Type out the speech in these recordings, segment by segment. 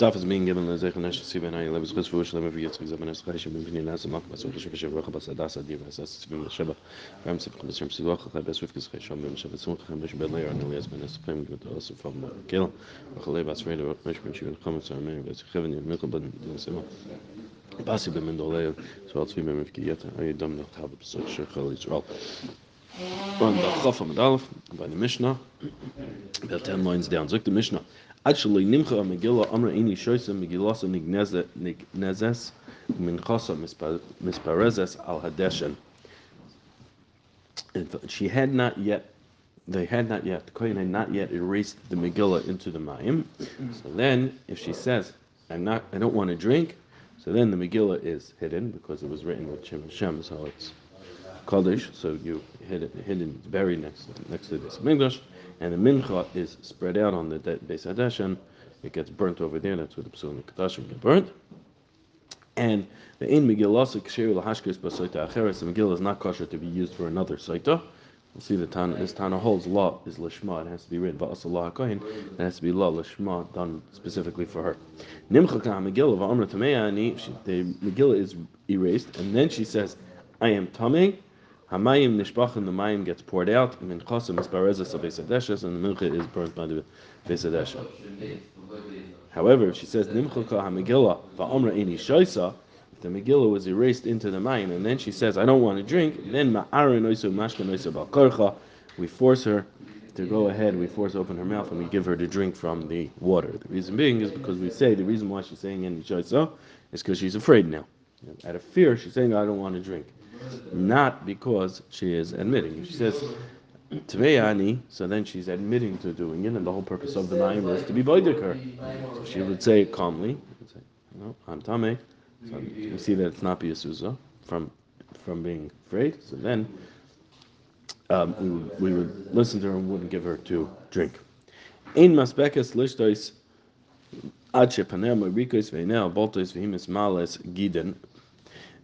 darf es mir geben, dass ich nicht sie bin, ich lebe es für euch, damit wir jetzt gesagt haben, bin in Nase mach, was ich für Schwach was da sa die was das bin der Schwach. Wir haben sie kommen zum Schwach, da bis wir gesagt schon beim Schwach zum kommen, ich bin leider nicht mehr das Prem gut aus von mal. Gell. Ich lebe als Rede, bin schon kommen zu mir, was ich haben mir kommen dann sehen wir. So als wie mir gekriegt, ich dann noch habe so schön Israel. Und da Gaffa mit Alf, bei der Mishnah, wird er neuens der Anzug der Mishnah. Actually megillah megillah. She had not yet they had not yet, the Kohen had not yet erased the Megillah into the Mayim. So then, if she says, I'm not, I don't want to drink, so then the Megillah is hidden because it was written with Shem Hashem, so it's Kaddish, so you hid it, hidden, buried next, next to this Mikdash, and the Mincha is spread out on the Beis Hadesh, and it gets burnt over there, that's where the Psulim Kadashim get burnt. And the in Megillah, the Megillah is not kosher to be used for another Saita. We'll see the Tana, this Tana holds law is Lishma, it has to be also law HaKohen, it has to be law Lishma done specifically for her. Nimcha Ka Megillah, Va'amra Tameya, the Megillah is erased, and then she says, I am Tameh, Hamayim Nishbachim, the Mayim gets poured out, Min Chosim is Barezes of Besadeshes, and the Mincha is burnt by the Besadesha. However, if she says, Nimcha Ka HaMegillah, Va'amra Ini Shaisa, the Megillah was erased into the Mayim, and then she says, I don't want to drink, then Ma'arin Oisu Mashka Oisu Balkarcha, we force her to go ahead, we force open her mouth, and we give her to drink from the water. The reason being is because we say, the reason why she's saying any Shaisa is because she's afraid now. Out of fear, she's saying, I don't want to drink. Not because she is admitting. She says, Tveyani, so then she's admitting to doing it, and the whole purpose of the Mayim is to be boidik her. So she would say calmly, say, no, I'm Tameh. So we see that it's not Biyasuza from from being afraid. So then um, we, would, we would listen to her and wouldn't give her to drink. Ein masbekas lishtois ad shepaner morikos ve'nel boltois vehimis males giden.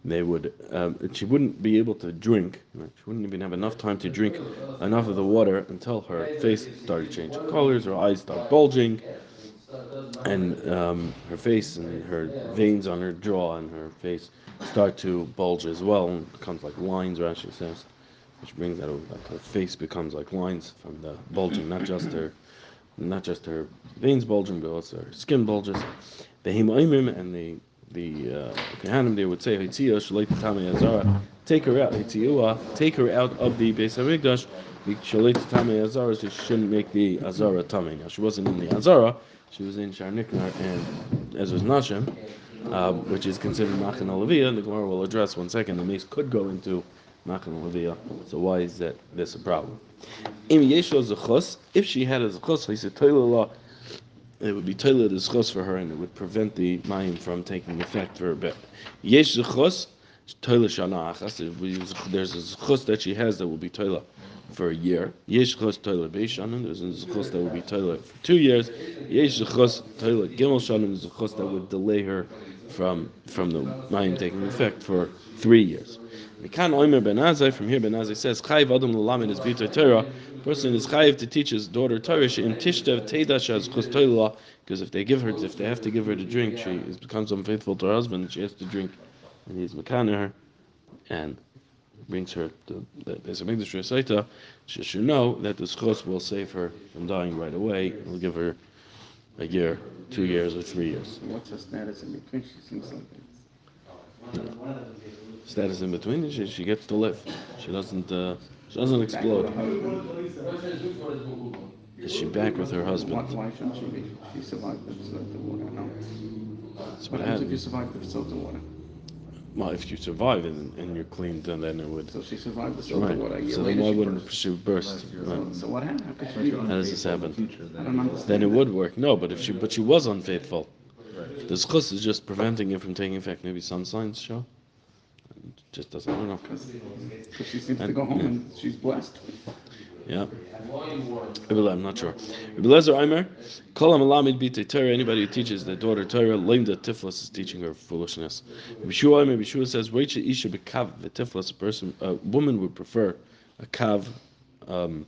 They would, um, she wouldn't be able to drink. She wouldn't even have enough time to drink enough of the water until her face started changing colors, her eyes started bulging, and um, her face and her veins on her jaw and her face start to bulge as well and becomes like lines Rashi says which brings that like her face becomes like lines from the bulging not just her not just her veins bulging but also her skin bulges the hemoimim and the the uh, Kehanim they would say take her out take her out of the Beis Hamikdash she shouldn't make the Azara tummy. Now she wasn't in the Azara, she was in Sharniknar and Ezra's Nashem, uh, which is considered Machan Alaviyah. The Gemara will address one second. The mace could go into Machan Alaviyah. So why is that this a problem? If she had a zechus, he said. It would be toilet as chus for her, and it would prevent the mayim from taking effect for a bit. Yesh zechus, toilet shana achas. There's a zechus that she has that will be toilet for a year. Yesh chos toilet beish shanim. There's a zechus that will be toilet for two years. Yesh zechus toilet gimel a zechus that would delay her from from the mayim taking effect for three years. Mikan Omer Ben Azai, from here Ben Azai says, Chayiv Adam Lulamed is Bita Torah. Person is Chayiv to teach his daughter Torah, she in Tishtav Chus Toilah, because if they give her, if they have to give her to drink, she becomes unfaithful to her husband, she has to drink, and he's Mekan her, and brings her to there's a Mikdash Resaita, she should know that the Schos will save her from dying right away, and will give her a year, two years, or three years. What's her status in between? She seems like it's. Status in between. She, she gets to live. She doesn't. Uh, she doesn't explode. Is she back with her Why, husband? why shouldn't she be? She survived the salt water, no? That's What what happens if you happens. survive the salt water? Well, if you survive and, and you're clean, then then it would. So she survived the salt Right. water. A So then later why she wouldn't burst. she burst? Right. So what happened? How could she be? How does this happen? I don't understand. Then it would work. No, but if she but she was unfaithful. The schus is just preventing it from taking effect. Maybe some signs show. It just doesn't. I don't know. Because she seems to go home and she's blessed. Yeah. Ibn- I'm not sure. Ibn Lezer Aimer, Kol HaMalamid B'Tei Torah, anybody who teaches their daughter Torah, Limda Tiflis is teaching her foolishness. Bishua Aimer, Bishua says, Rachel Isha B'Kav V'Tiflis, a person, a woman would prefer a Kav um,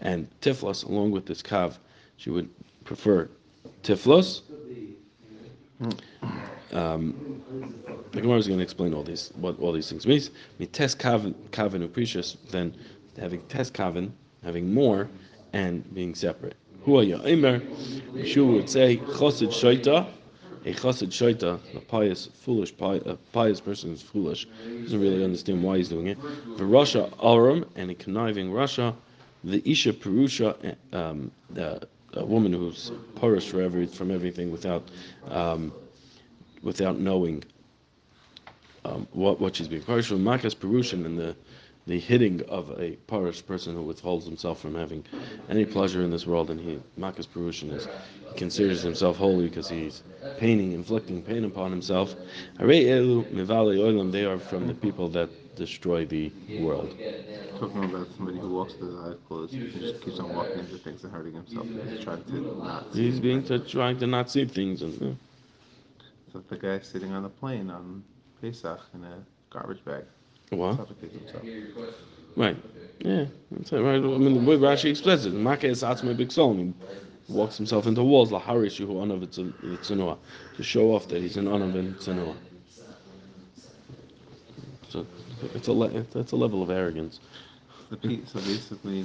and Tiflis along with this Kav. She would prefer Tiflos Um, the Gemara is going to explain all these what all these things means. Me test kaven kaven uprecious then having test kaven having more and being separate. Who are you? Imer, Yeshua would say chosid shaita. A chosid shaita, a pious, foolish, pious, a pious person is foolish. Doesn't really understand why he's doing it. The Russia aram and a conniving Russia. The isha perusha, um, the, a woman who's parish from everything without um, without knowing um, what what she's being parish from makas perushin and the the hitting of a parish person who withholds himself from having any pleasure in this world and he makas perushin is he considers himself holy because he's paining inflicting pain upon himself they are from the people that destroy the world Talking about somebody who walks through the eyes closed and just keeps on walking into things and hurting himself. He's trying to not see. he's being to trying to not see things and So the guy sitting on the plane on Pesach in a garbage bag what suffocates himself. Right. Yeah. That's it, right. I mean, the way Rashi expresses it, Maka is Atzma Big He walks himself into walls, Laharish Yuhu Anav Tzunua, to show off that he's an Anav in Tzunua. So it's a le- that's a level of arrogance. The pe- so basically,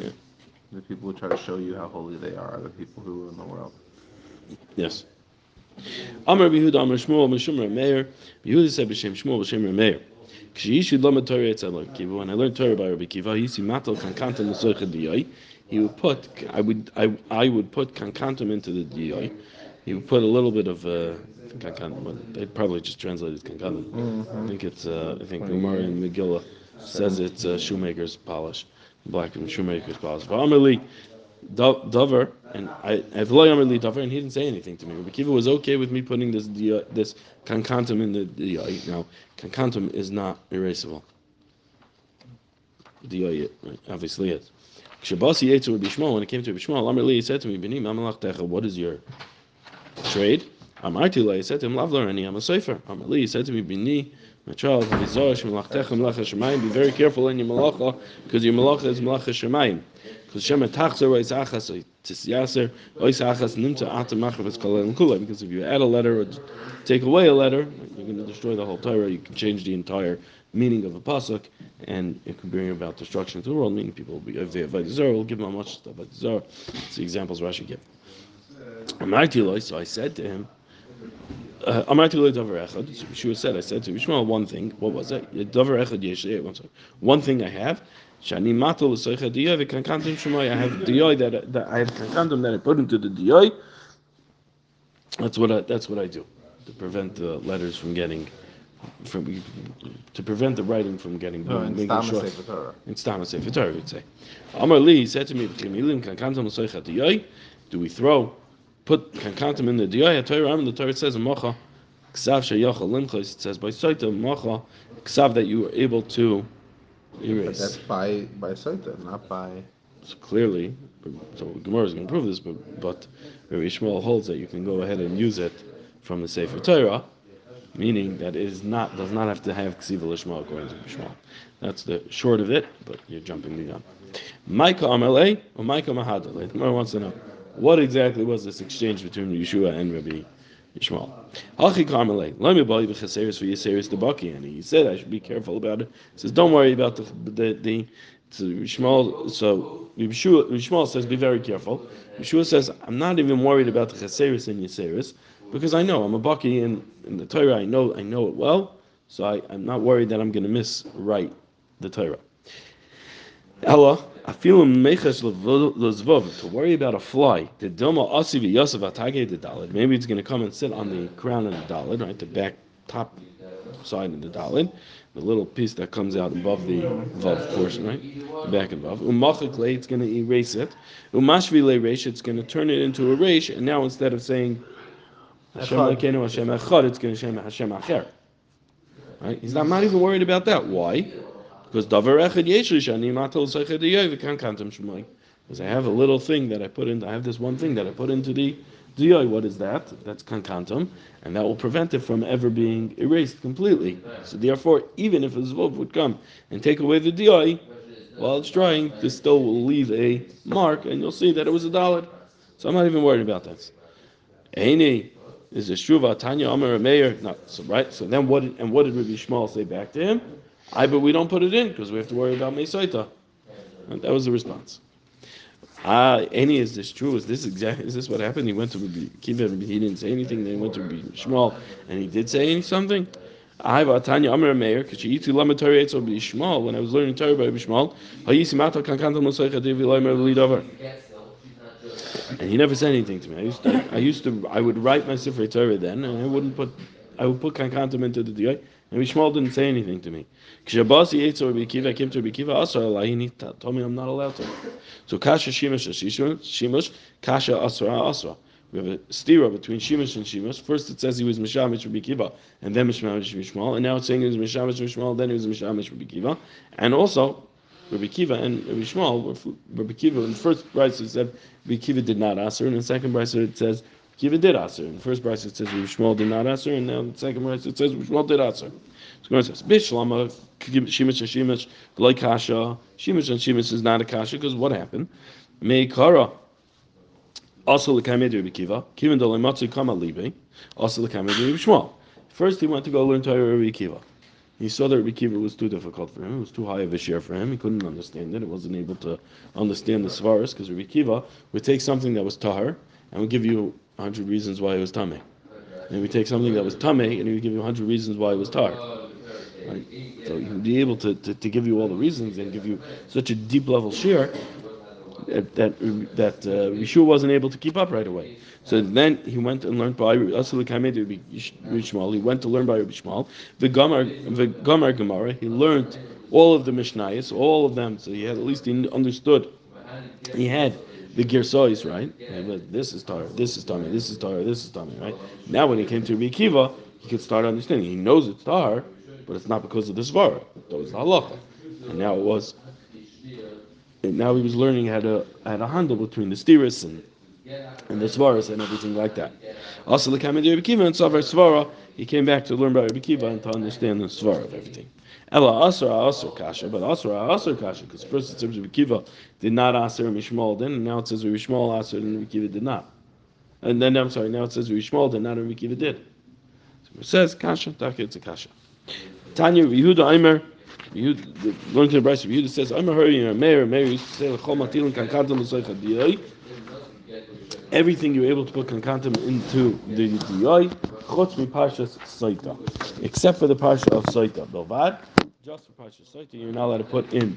the people who try to show you how holy they are are the people who rule the world. Yes. Amar Yehuda Amar Shmuel Meshum Meir. Yehuda said b'Shem Shmuel b'Shem Meir. K'shiyishud lamed Torah etzad Rabbi Kiva. When I learned Torah by Rabbi Kiva, he see matal kankantam l'soicha diyai. He would put, I would, I, I would put kankantam into the diyai. He would put a little bit of uh, kankantam. but They'd probably just translate it kankantam. I think it's, uh, I think Gemara in Megillah says it's uh, shoemaker's polish, black and shoemaker's polish. V'amar Do- Dover, and I Amrli Dover, and he didn't say anything to me. Rabbi Kiva was okay with me putting this dia- this kankantum in the diyai. Now, kankantum is not erasable. Diyai, right, obviously is. Shabasi ate to Rabbi Shmuel, when it came to Rabbi Shmuel, he said to me, Bini what is your trade? Amartila, he said to him, Lavlar, and I'm a sefer. He said to me, Bini, my child, be very careful in your malacha, because your malacha is Malacha Shemayim. Because if you add a letter or take away a letter, you're going to destroy the whole Torah. You can change the entire meaning of a pasuk, and it can bring about destruction to the world. Meaning people will be if they have Avodah will give them how much Avodah Zarah. It's the examples Rashi give. Amarti Loi, so I said to him. Uh, Amarti Loi Davar Echad. Yeshua said, I said to Yishmael one thing. What was it? Davar Echad. One thing I have. Shani matal l'soicha diyoi v'kankantim shemai. I have diyoi that, that I have kankantim that I put into the diyoi. That's what I, that's what I do to prevent the letters from getting from to prevent the writing from getting No, in making sure- in Stama Sefer Torah, would say. Amar Li said to me, "B'chimilim kankantam l'soicha. Do we throw put kankantam in the? Torah, Ram, the Torah says Mocha ksav sheyachal limchos. It says by soita Mocha ksav that you were able to But that's by by Soita, not by. So clearly, so Gemara is going to prove this, but but Rabbi Shmuel holds that you can go ahead and use it from the Sefer Torah, meaning that it is not does not have to have ksiva lishma according to Shmuel. That's the short of it, but you're jumping the gun. Micah Amalei or Micah Mahadalei. The Gemara wants to know what exactly was this exchange between Yeshua and Rabbi Yishmael. Hachi Karmelei. Let me buy you cheseris for Yeseris the Baki. And he said I should be careful about it. He says, don't worry about the the, the so Yishmael, so Yishmael says, be very careful. Yeshua says, I'm not even worried about the cheseris and Yeseris because I know I'm a Baki in, in the Torah. I know I know it well, so I, I'm not worried that I'm going to miswrite the Torah. Ella, I feel meches lezvov to worry about a fly. The doma asivi yosef atage the dalid. Maybe it's going to come and sit on the crown of the dalid, right, the back top side of the dalid, the little piece that comes out above the vav portion, right, the back and vav. Umachik lei, it's going to erase it. Umashvi lei reish, it's going to turn it into a reish, and now instead of saying Hashem. Elokeinu Hashem Echad, it's going to Hashem Hashem Acher. Right? He's not, not even worried about that. Why? Because davar echad yeshli shani matal seichad diyoy v'kan kantam shmoi. Because I have a little thing that I put in. I have this one thing that I put into the diyoy. What is that? That's kankantum, and that will prevent it from ever being erased completely. So therefore, even if a zvov would come and take away the diyoy while it's drying, this still will leave a mark, and you'll see that it was a dollar. So I'm not even worried about that. Eini, is a shuva Tanya Amar Meir. No, so right. So then what? Did, and what did Rabbi Shmuel say back to him? I but we don't put it in because we have to worry about Mesaita. And that was the response. Ah, any is this true? Is this exactly? Is this what happened? He went to Rabbi Kiva. He didn't say anything. Then he went to Rabbi Shmuel, and he did say something. I have a Tanya Amar Meir eats Lama Torah Etzel Rabbi Shmuel. When I was learning Torah by Rabbi Shmuel, Hayisi. And he never said anything to me. I used to, I used to, I would write my Sefer Torah then, and I wouldn't put, I would put Kankantam into the Diyai, Rabbi Shmuel didn't say anything to me. Kshabasi Eitzel Rabbi Kiva, I came to Rabbi Kiva, Asar he told me I'm not allowed to. So Kasha Shimush, Shimush, Kasha Asra Asra. We have a stira between Shimush and Shimush. First it says he was Mishamish Rabbi Kiva, and then Mishamish Mishmal, and now it's saying he was Mishamish Mishmal, then he was Mishamish Rabbi Kiva. And also, Rabbi Kiva and Rabbi Shmuel, Rabbi Kiva, in the first brisa it said Rabbi Kiva did not answer, and in the second brisa it says Kiva did answer. In the first brisa it says Shmuel did not answer, and now in the second brisa it says Shmuel did answer. So it says Bishlama, Shimush and Shimush, like Kasha, Shimush and Shimush is not a Kasha, because what happened? May Kara. Also, the Kamed Rabbi Kiva, Kiva Dolimatsu Kama Libe, also the Kamed Rabbi Shmuel. First, he went to go learn Torah Rabbi Kiva. He saw that Rabbi Kiva was too difficult for him. It was too high of a share for him. He couldn't understand it. He wasn't able to understand the svaras because Rabbi Kiva would take something that was tahar and would give you hundred reasons why it was tameh. And we take something that was tameh and we give you hundred reasons why it was tar. Right? So would be able to, to, to, give you all the reasons and give you such a deep level share that that, uh, Yeshua wasn't able to keep up right away. So then he went and learned by Asul. He went to learn by Rabbi Shmuel. The the Gamar Gemara. He learned all of the Mishnayos, all of them. So he had at least he understood. He had the Girsois, right? But this is Torah, this is Tami, this is Torah, this is Tami, right? Now when he came to Rabbi Kiva, he could start understanding. He knows it's Tahar, but it's not because of the Svara. That was halacha. And now it was and now he was learning how to how to handle between the stiris and and the svaras and everything like that. Also, the Kamid Rabbi Kiva and Savar Svara, he came back to learn about Kiva and to understand the svara of everything. Ella Asra Asra Kasha, but Asra Asra Kasha, because first it says Rabbi Kiva did not Asr Mishmal then, and now it says Rabbi Shmuel Asr and Rabbi Kiva did not. And then I'm sorry, now it says Rabbi Shmuel did not, and Rabbi Kiva did. So it says Kasha, Taka it's a Kasha. Tanya Yehuda Aimer. Yehud, going to the Brisa, Yehuda says, "I'm a hurry, a mayor, mayor used to say, "L'chol matilin kankantam l'soicha diyoi." Everything you're able to put kankantam into the diyoi, chutz mi parshas except for the parsha of soita. Belvad, just for parsha soita, you're not allowed to put in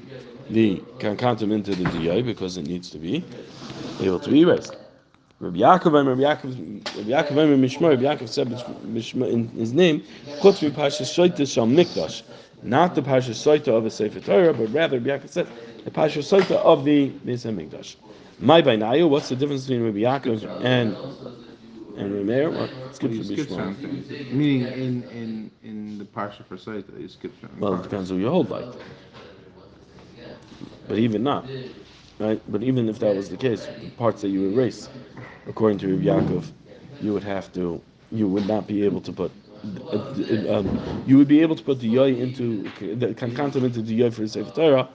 the kankantam into the diyoi because it needs to be able to be erased. Rabbi Yaakov Rabbi Yaakov, Rabbi Yaakov and Mishmar, Rabbi Yaakov said in his name, chutz mi parshas soita shal mikdash not the Pasha Soita of the Sefer Torah, but rather, Rabbi Yaakov said, the Pasha Soita of the Beis Hamikdash. My by Nayu, what's the difference between Rabbi Yaakov and and Rabbi Meir? Well, skip you skip things. Meaning in in in the Pasha for Soita, you skip certain Well, it depends who you hold by. But even not. Right? But even if that was the case, the parts that you erase, according to Rabbi Yaakov, you would have to, you would not be able to put um, you would be able to put the yoy into the kankantam into the yoy for the Sefer Torah,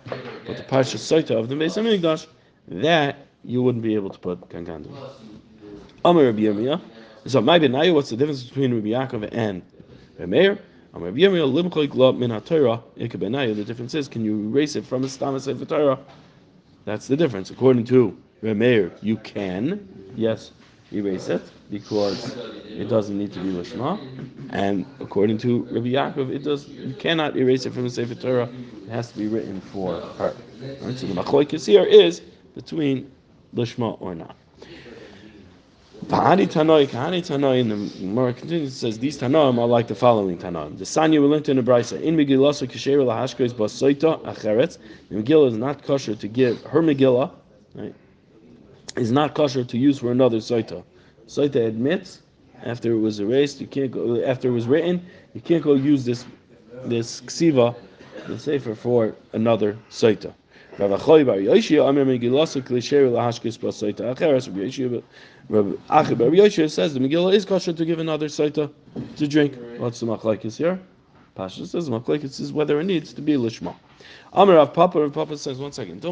but the parsha soita of the Beis Hamikdash, that you wouldn't be able to put. Amar Rabbi Yirmiyah. So my benayu, what's the difference between Rabbi Yaakov and Rabbi Meir? Rabbi Yirmiyah min haTorah ikabenayu. The difference is, can you erase it from a stam Sefer Torah? That's the difference. According to Rabbi Meir, you can. Yes, erase it because it doesn't need to be lishma, and according to Rabbi Yaakov, it does. You cannot erase it from the Sefer Torah. It has to be written for her. Right? So the machlokes here is between lishma or not. Bahani Tanoi, Kahani Tanoi, and the Gemara continues, says, these Tanoim are like the following Tanoim. The Sanya we learned in the Brisa, in Megillah, Kasher Lahashka is Basoita Acheretz. The Megillah is not kosher to give, her Megillah, right, is not kosher to use for another Soita. Soita admits after it was erased, you can't go. After it was written, you can't go use this this ksiva, the sefer for another saita. Rav Achoy bar Yoshia Amir Megillah Klisher LaHashkis Bas Saita Acheres Rav Yoshia Rav Achi bar Yoshia says the Megillah is kosher to give another saita to drink. What's the machlekes here? Pasha says machlekes is whether it needs to be lishma. Amir Rav Papa Rav Papa says one second.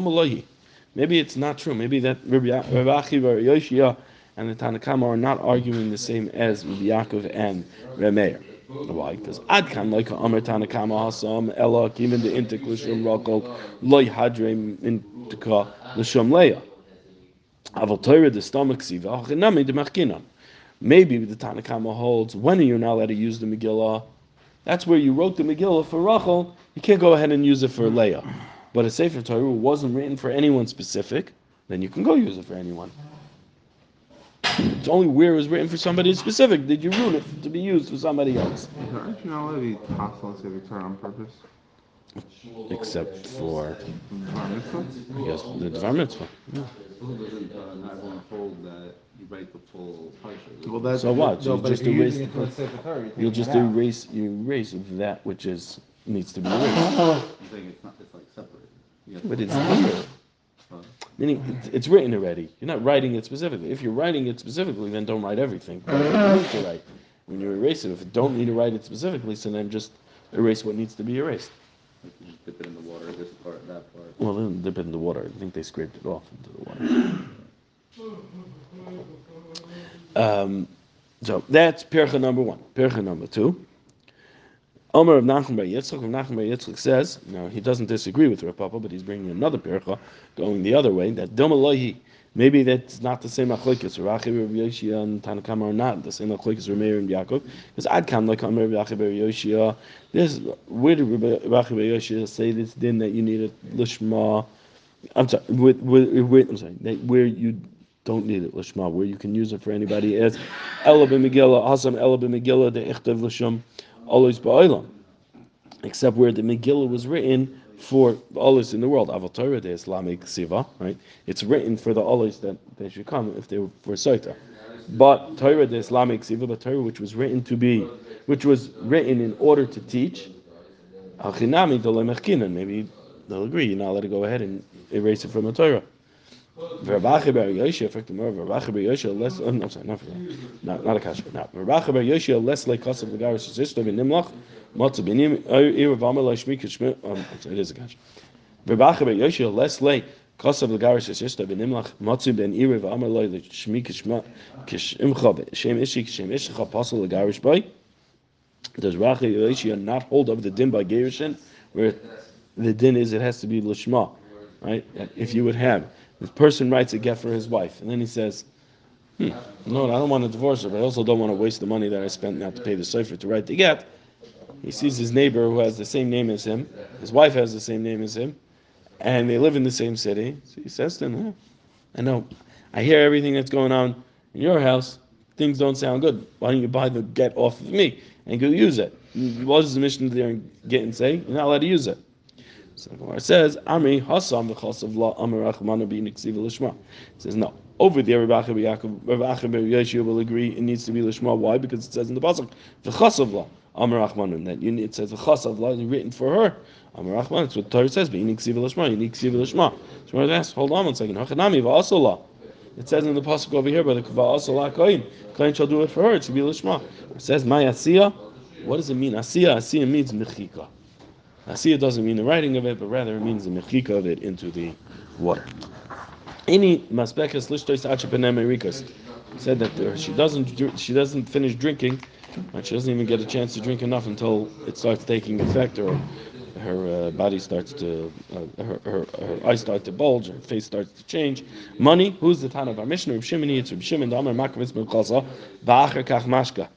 Maybe it's not true. Maybe that Rav Achi bar Yoshia and the Tanakama are not arguing the same as Rabbi Yaakov and Remeir. Why? Because Adkan like Amr Tanakama Hasam Ella Kimin the Intik Lishum Rokol Loy Hadre Intika Lishum Leah. Aval Torah the stomach siva Hachinami the Machkinan. Maybe the Tanakama holds when are you not allowed to use the Megillah? That's where you wrote the Megillah for Rachel. You can't go ahead and use it for Leah. But a Sefer Torah wasn't written for anyone specific, then you can go use it for anyone. It's only where it was written for somebody specific. Did you rule it to be used for somebody else? Aren't you not allowed to be hostile to Victoria on purpose? Except for, Bar mitzvah? I guess, the Dvar Mitzvah. Yeah. Who doesn't not want to hold that you write the full punishment? Well, that's So what? No, You but just if you're erase using it the- for the Sefer Torah, you're You'll just erase, you erase that which is, needs to be erased. I'm saying it's not, it's like separate. But it's here. Meaning, it's, it's written already. You're not writing it specifically. If you're writing it specifically, then don't write everything. Write what you need to write. When you erase it, if you don't need to write it specifically, so then just erase what needs to be erased. just dip it in the water, this part, that part. Well, then dip it in the water. I think they scraped it off into the water. Um, so that's Pircha number one. Pircha number two. Omer of Nachum Bar. Rav Nachum Bar says, now he doesn't disagree with Rav Papa, but he's bringing another Pircha going the other way. That Doma Lohi, maybe that's not the same Achlikis. Rachi Rav Yoshia and Tanakama are not the same Achlikis Rameir and Yaakov. Because Ad come like Omer Rav Rachi Bar Yoshia. This where did Rav Bar Yoshia say this? Then that you need a lishma. I'm sorry. With, with, I'm sorry. That where you don't need it lishma, where you can use it for anybody as Ella Megillah, Hasam Ella Megillah, the Ichtav Always Ba'olam. Except where the Megillah was written for others in the world. Aval Torah, the Islamic Siva, right? It's written for the others that they should come if they were for Saita. But Torah, the Islamic Siva, but Torah, which was written to be, which was written in order to teach, maybe they'll agree, you're not allowed to go ahead and erase it from the Torah. Verbache bar Yosha, effect the more Verbache bar Yosha, less, oh, no, sorry, not for that. Not, not a kasha, no. Verbache bar Yosha, less like Kasav Lagaris sister ben Nimlach, Matza benim, Ir Vama la Shmi Kishmi, um, it is a kasha. Verbache bar Yosha, less like Kasav Lagaris sister ben Nimlach, Matza ben Ir Vama la Shmi Kishma, Kishimcha, Shem Ishi, Shem Ishicha, Pasal Lagaris by. Does Rachi Yosha not hold up the din by Gerishin, where the din is it has to be Lishma, right? If you would have this person writes a get for his wife, and then he says, hmm, "No, I don't want to divorce her, but I also don't want to waste the money that I spent now to pay the cipher to write the get." He sees his neighbor who has the same name as him, his wife has the same name as him, and they live in the same city. So he says to him, "Huh, "I know, I hear everything that's going on in your house. Things don't sound good. Why don't you buy the get off of me and go use it?" What does the mission there get and say? You're not allowed to use it. So the Gemara says, Amri Hasam v'chasav la Amar niksiva lishma. It says no. Over there, Rabbi Acha Yaakov, Rabbi Acha Bar Yeshua will agree it needs to be lishma. Why? Because it says in the pasuk v'chasav la Amar Rachmana. That you need, it says v'chasav la written for her. Amar Rachmana. That's what the Torah says. You need ksiva lishma. So Gemara asks, hold on one second. Hachanami v'aso la. It says in the pasuk over here, but the v'aso la koyin. Koyin shall do it for her. It should be lishma. It says my asiya. What does it mean? Asiya. Asiya means mechika. Asiya doesn't mean the writing of it, but rather it means the mechika of it into the water. Any maspekas lishtois achapenem erikas said that she doesn't she doesn't finish drinking, and she doesn't even get a chance to drink enough until it starts taking effect, or her uh, body starts to uh, her, her, her eyes start to bulge, her face starts to change. Money. Who's the Tana of our Mishnah? Reb Shimon. It's Reb Shimon. Damar Makavis Ben Chalsa. Ba'acher Kach Mashka.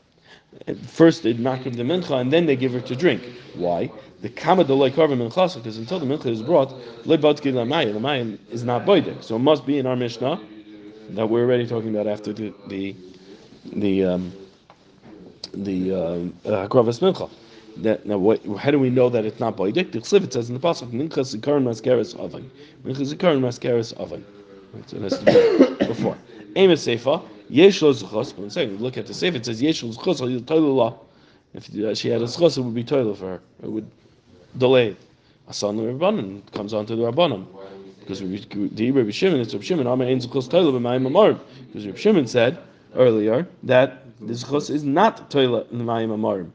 First they'd makriv the mincha and then they give her to drink. Why? The kama delay karvim minchasa because until the mincha is brought, lebotki lamaya, the mayim is not boidik. So it must be in our mishnah that we're already talking about after the the the um, the uh, hakravas mincha. That now, what, how do we know that it's not boidik? The chsiv it says in the pasuk mincha zikaron maskeres oven. Mincha zikaron maskeres oven. So that's before. Amos seifa. Yesh lo zechus. One second. Look at the sefer. It says yesh lo yitoilu If uh, she had a zechus, it would be toilet for her. It would delay. Asan rabbanon comes on to the rabbanon because the Rabbi Shimon it's Rabbi Shimon. Amar ein zechus toilet b'mayim amarim. Because Rabbi Shimon said earlier that the zechus is not toilet in the mayim amarim.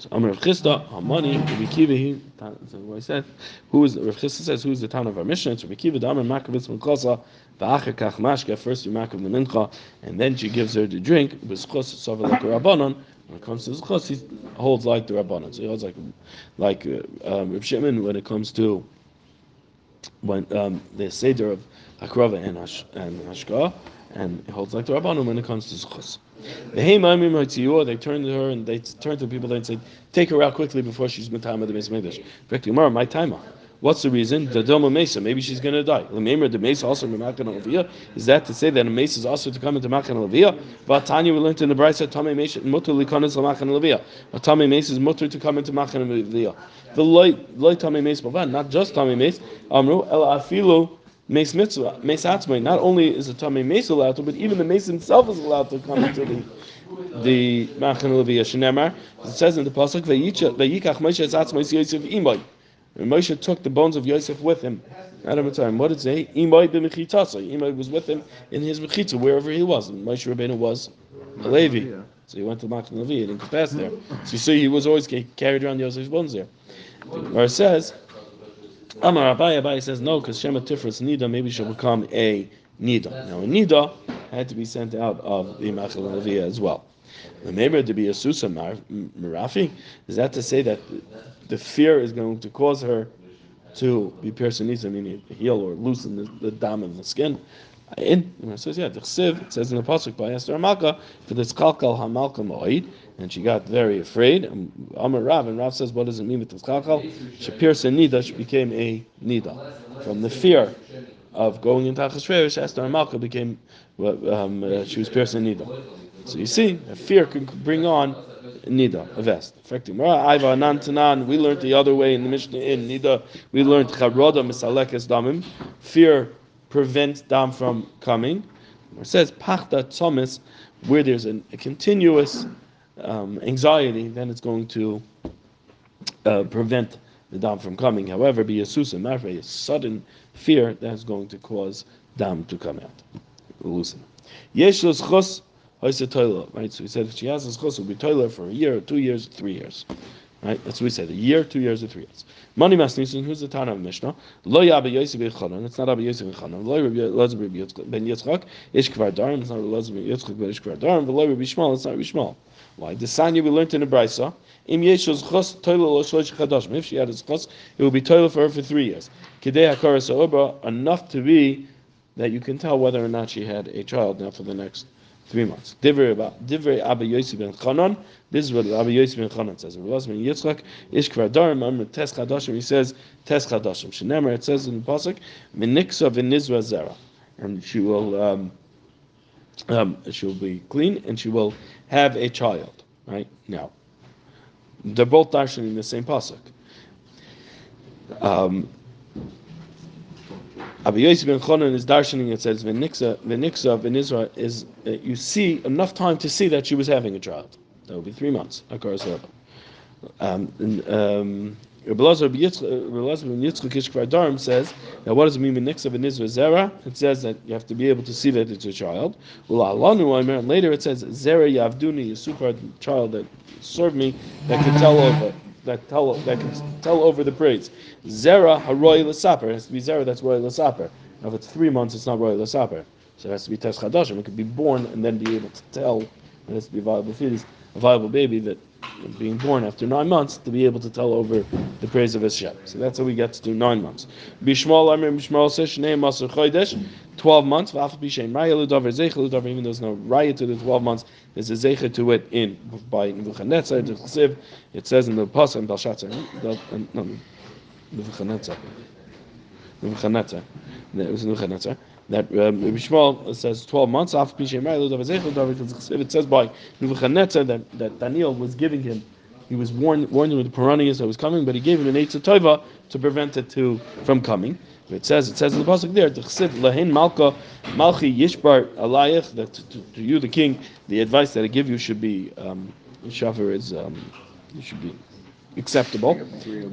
So Amar Rav Chisda, Hamani, Rabbi Kiva, he, what I said. Who is, Rav Chisda says, who is the town of our mission? It's Rabbi Kiva, Amar Makavitz Mekasa, V'acher Kach Mashka, first you Makav the Mincha, and then she gives her the drink, B'schus Sava like a Rabbanon, when it comes to Zchus, he holds like the Rabbanon. So he holds like, like uh, um, Shimon when it comes to when um, the Seder of Akrava and, Hash, and Hashka, and he holds like the Rabbanon when it comes to Zchus. They turned to her and they turned to the people there and said, take her out quickly before she's Matama the Beis Medrash. Correctly, Mara, my timer. What's the reason? The Doma Mesa, maybe she's going to die. Maimer, the Mesa also Makan Alavia. Is that to say that a Mesa is also to come into Makan? But Tanya, we learned in the Brisa, Tame Mesa, Mutter Likonis Makan Alavia. A Tame Mesa is Mutter to come into Makan Alavia. The Loy, Loy Tame Mesa, but not just Tame Mesa, Amru, El Afilu, Mace mitzvah, mace atzmai. Not only is the tamei mace allowed to, but even the mace himself is allowed to come into the the machan leviyah. Shenemar it says in the pasuk vayikach Moshe atzmai Yosef imay. And Moshe took the bones of Yosef with him. Adam at time. What did it say? Imay b'mechitasa. Imay was with him in his mechitza wherever he was. And Moshe Rabbeinu was a Levi. So he went to Machan Levi. He didn't pass there. So you see, he was always carried around Yosef's bones there. Where it says. Amar Abai, Abai says no, because Shema Tifris Nida, maybe she'll become a Nida. Now, a Nida had to be sent out of the Machal Leviyah as well. The neighbor to be a Susa Mar- Marafi, is that to say that the fear is going to cause her to be pierced Nida, meaning to heal or loosen the, the dam in the skin? In it says yeah, the chsiv it says in the pasuk by Esther Malka for this kalkal hamalka moed, and she got very afraid. Amar Rav and Rav says, what does it mean with this kalkal? She pierced a nida, she became a nida from the fear of going into Achashverosh. Esther Malka became um, uh, she was pierced a nida. So you see, fear can bring on nida, a vest. Affecting Aiva Nantanan, we learned the other way in the Mishnah in nida. We learned charoda misalekes damim, fear prevent dam from coming. It says pachta tzomis, where there's an, a continuous um, anxiety, then it's going to uh, prevent the dam from coming. However, be a susa marfe, a sudden fear that's going to cause dam to come out. Loosen. Yesh los chos hoise toilet. Right. So he said if she has a chos, it'll be toilet for a year, two years, three years. Right. That's what we said. A year, two years, or three years. Money Masnisin, who's the town of Mishnah? Lo Yabba Yosef Yechanan, it's not Abba Yosef Yechanan. Lo Rabbi Ben Yitzchak, Ish Kvar Darim, it's not Ben Yitzchak, but Ish Kvar Darim. Lo Rabbi Shmuel, it's not Rabbi Shmuel. Why? The Sanya we learned in the Brisa, Im Yeshus Chos, Toila Lo Shlosh Chadashim. If she had his Chos, it will be Toila for her for three years. Kedei HaKoras HaObra, enough to be that you can tell whether or not she had a child now for the next three months. Divrei Abba Yosef ben Chanan. This is what Abba Yosef ben Chanan says. Rabbi ben Yitzchak Ish Kvar Darim Amr Tes Chadashim. He says Tes Chadashim. Shenemer. It says in the pasuk Miniksa v'Nizra Zera, and she will um, um, she will be clean and she will have a child. Right now, they're both darshaning the same pasuk. Um, Rabbi Yosef ben Chonon is darshaning. It says v'niksa v'niksa in is uh, you see enough time to see that she was having a child. That would be three months. Um, and, um, Rabbi Yitzchak Kishkvar says now what does it mean v'niksa v'nizra zera? It says that you have to be able to see that it's a child. And later it says zera yavduni, a super child that served me that could tell over that tell that can tell over the braids. Zera haroy l'saper. It has to be zera that's roy l'saper. Now if it's three months, it's not roy l'saper. So it has to be tes chadashim. It could be born and then be able to tell. It has to be viable fetus, a viable baby that being born after nine months to be able to tell over the praise of Hashem. So that's how we get to do nine months. Bishmal Amir Bishmal says Shnei Masur Chodesh, twelve months. V'af b'shem Raya Ludavar Zeicha Ludavar. Even though there's no Raya to the twelve months, there's a Zeicha to it in by Nebuchadnezzar the Chesiv. It says in the Pasuk in Belshazzar, uh, no, Nebuchadnezzar, Nebuchadnezzar. It was Nebuchadnezzar that um, Shmuel says 12 months It says by Nebuchadnezzar that, that Daniel was giving him, he was warned, warned him with the piranhas that was coming, but he gave him an Eitz Tova to prevent it to from coming. It says it says in the pasuk there, Lahin Malka Malchi Yishbar Alayach that to, to, you the king, the advice that I give you should be um, Shafar is um, should be acceptable,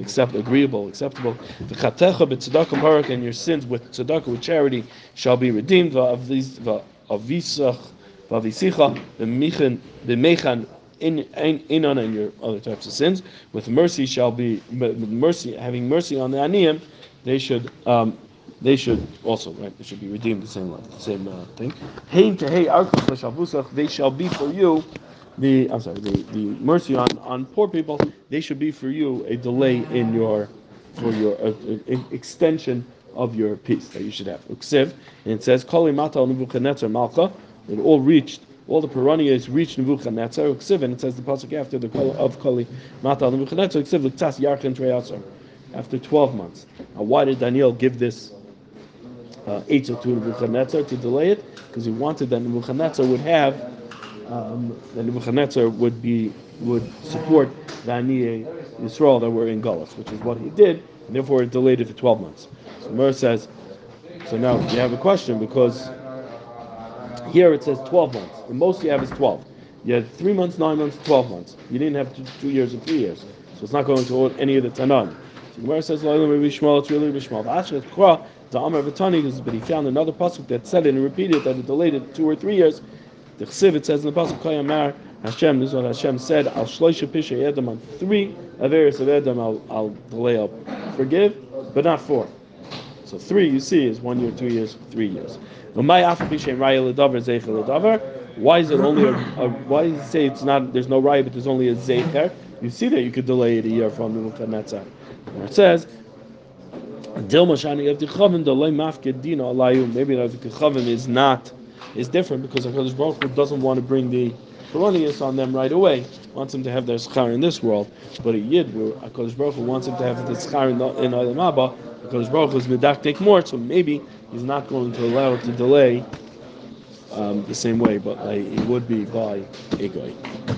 accept agreeable, acceptable. The chatecha b'tzedakah barak and your sins with tzedakah with charity shall be redeemed. Va'avisach va'avisicha b'mechan in in on and your other types of sins. With mercy shall be, with mercy, having mercy on the aniyim, they should um, they should also right. They should be redeemed the same the same uh, thing. They shall be for you. The I'm sorry, the, the mercy on on poor people, they should be for you a delay in your for your uh, uh, extension of your peace that you should have. Uksiv, and it says, Koli mata Nebuchadnezzar malcha, it all reached, all the Piranias reached Nebuchadnezzar. Uksiv, and it says the pasuk after the call of Koli mata Nebuchadnezzar, Uksiv, Liktas Yarchin Treyasar, after 12 months. Now, why did Daniel give this uh, to Nebuchadnezzar to delay it? Because he wanted that Nebuchadnezzar would have, um, that Nebuchadnezzar would be, would support the Aniyeh Yisrael that were in Gullus, which is what he did, and therefore it delayed it for 12 months. So Mer says, so now you have a question because here it says 12 months. The most you have is 12. You had three months, nine months, 12 months. You didn't have two, two years or three years. So it's not going to hold any of the Tanan. So Gemara says, "Lo Elam Rabbi Shmuel, it's really. The the but he found another pasuk that said it and repeated that it delayed it two or three years. The Chsiv, it says in the pasuk, Kayamar, Hashem, this is what Hashem said, Al Shloisha Pisha Edom, on three Averis of Edom, I'll, I'll delay, I'll forgive, but not four. So three, you see, is one year, two years, three years. Why is it only a, a why does it say it's not there's no raya but there's only a zecher? You see that you could delay it a year from Nebuchadnezzar. And it says the. Maybe the Chavim is not is different because Hakadosh Baruch Hu doesn't want to bring the Coronius on them right away. Wants them to have their schar in this world, but a yid, where Hakadosh Baruch Hu wants him to have the schar in, in Olam Haba, Hakadosh Baruch Hu is medaktik more, so maybe he's not going to allow it to delay um, the same way, but like, it would be by a guy.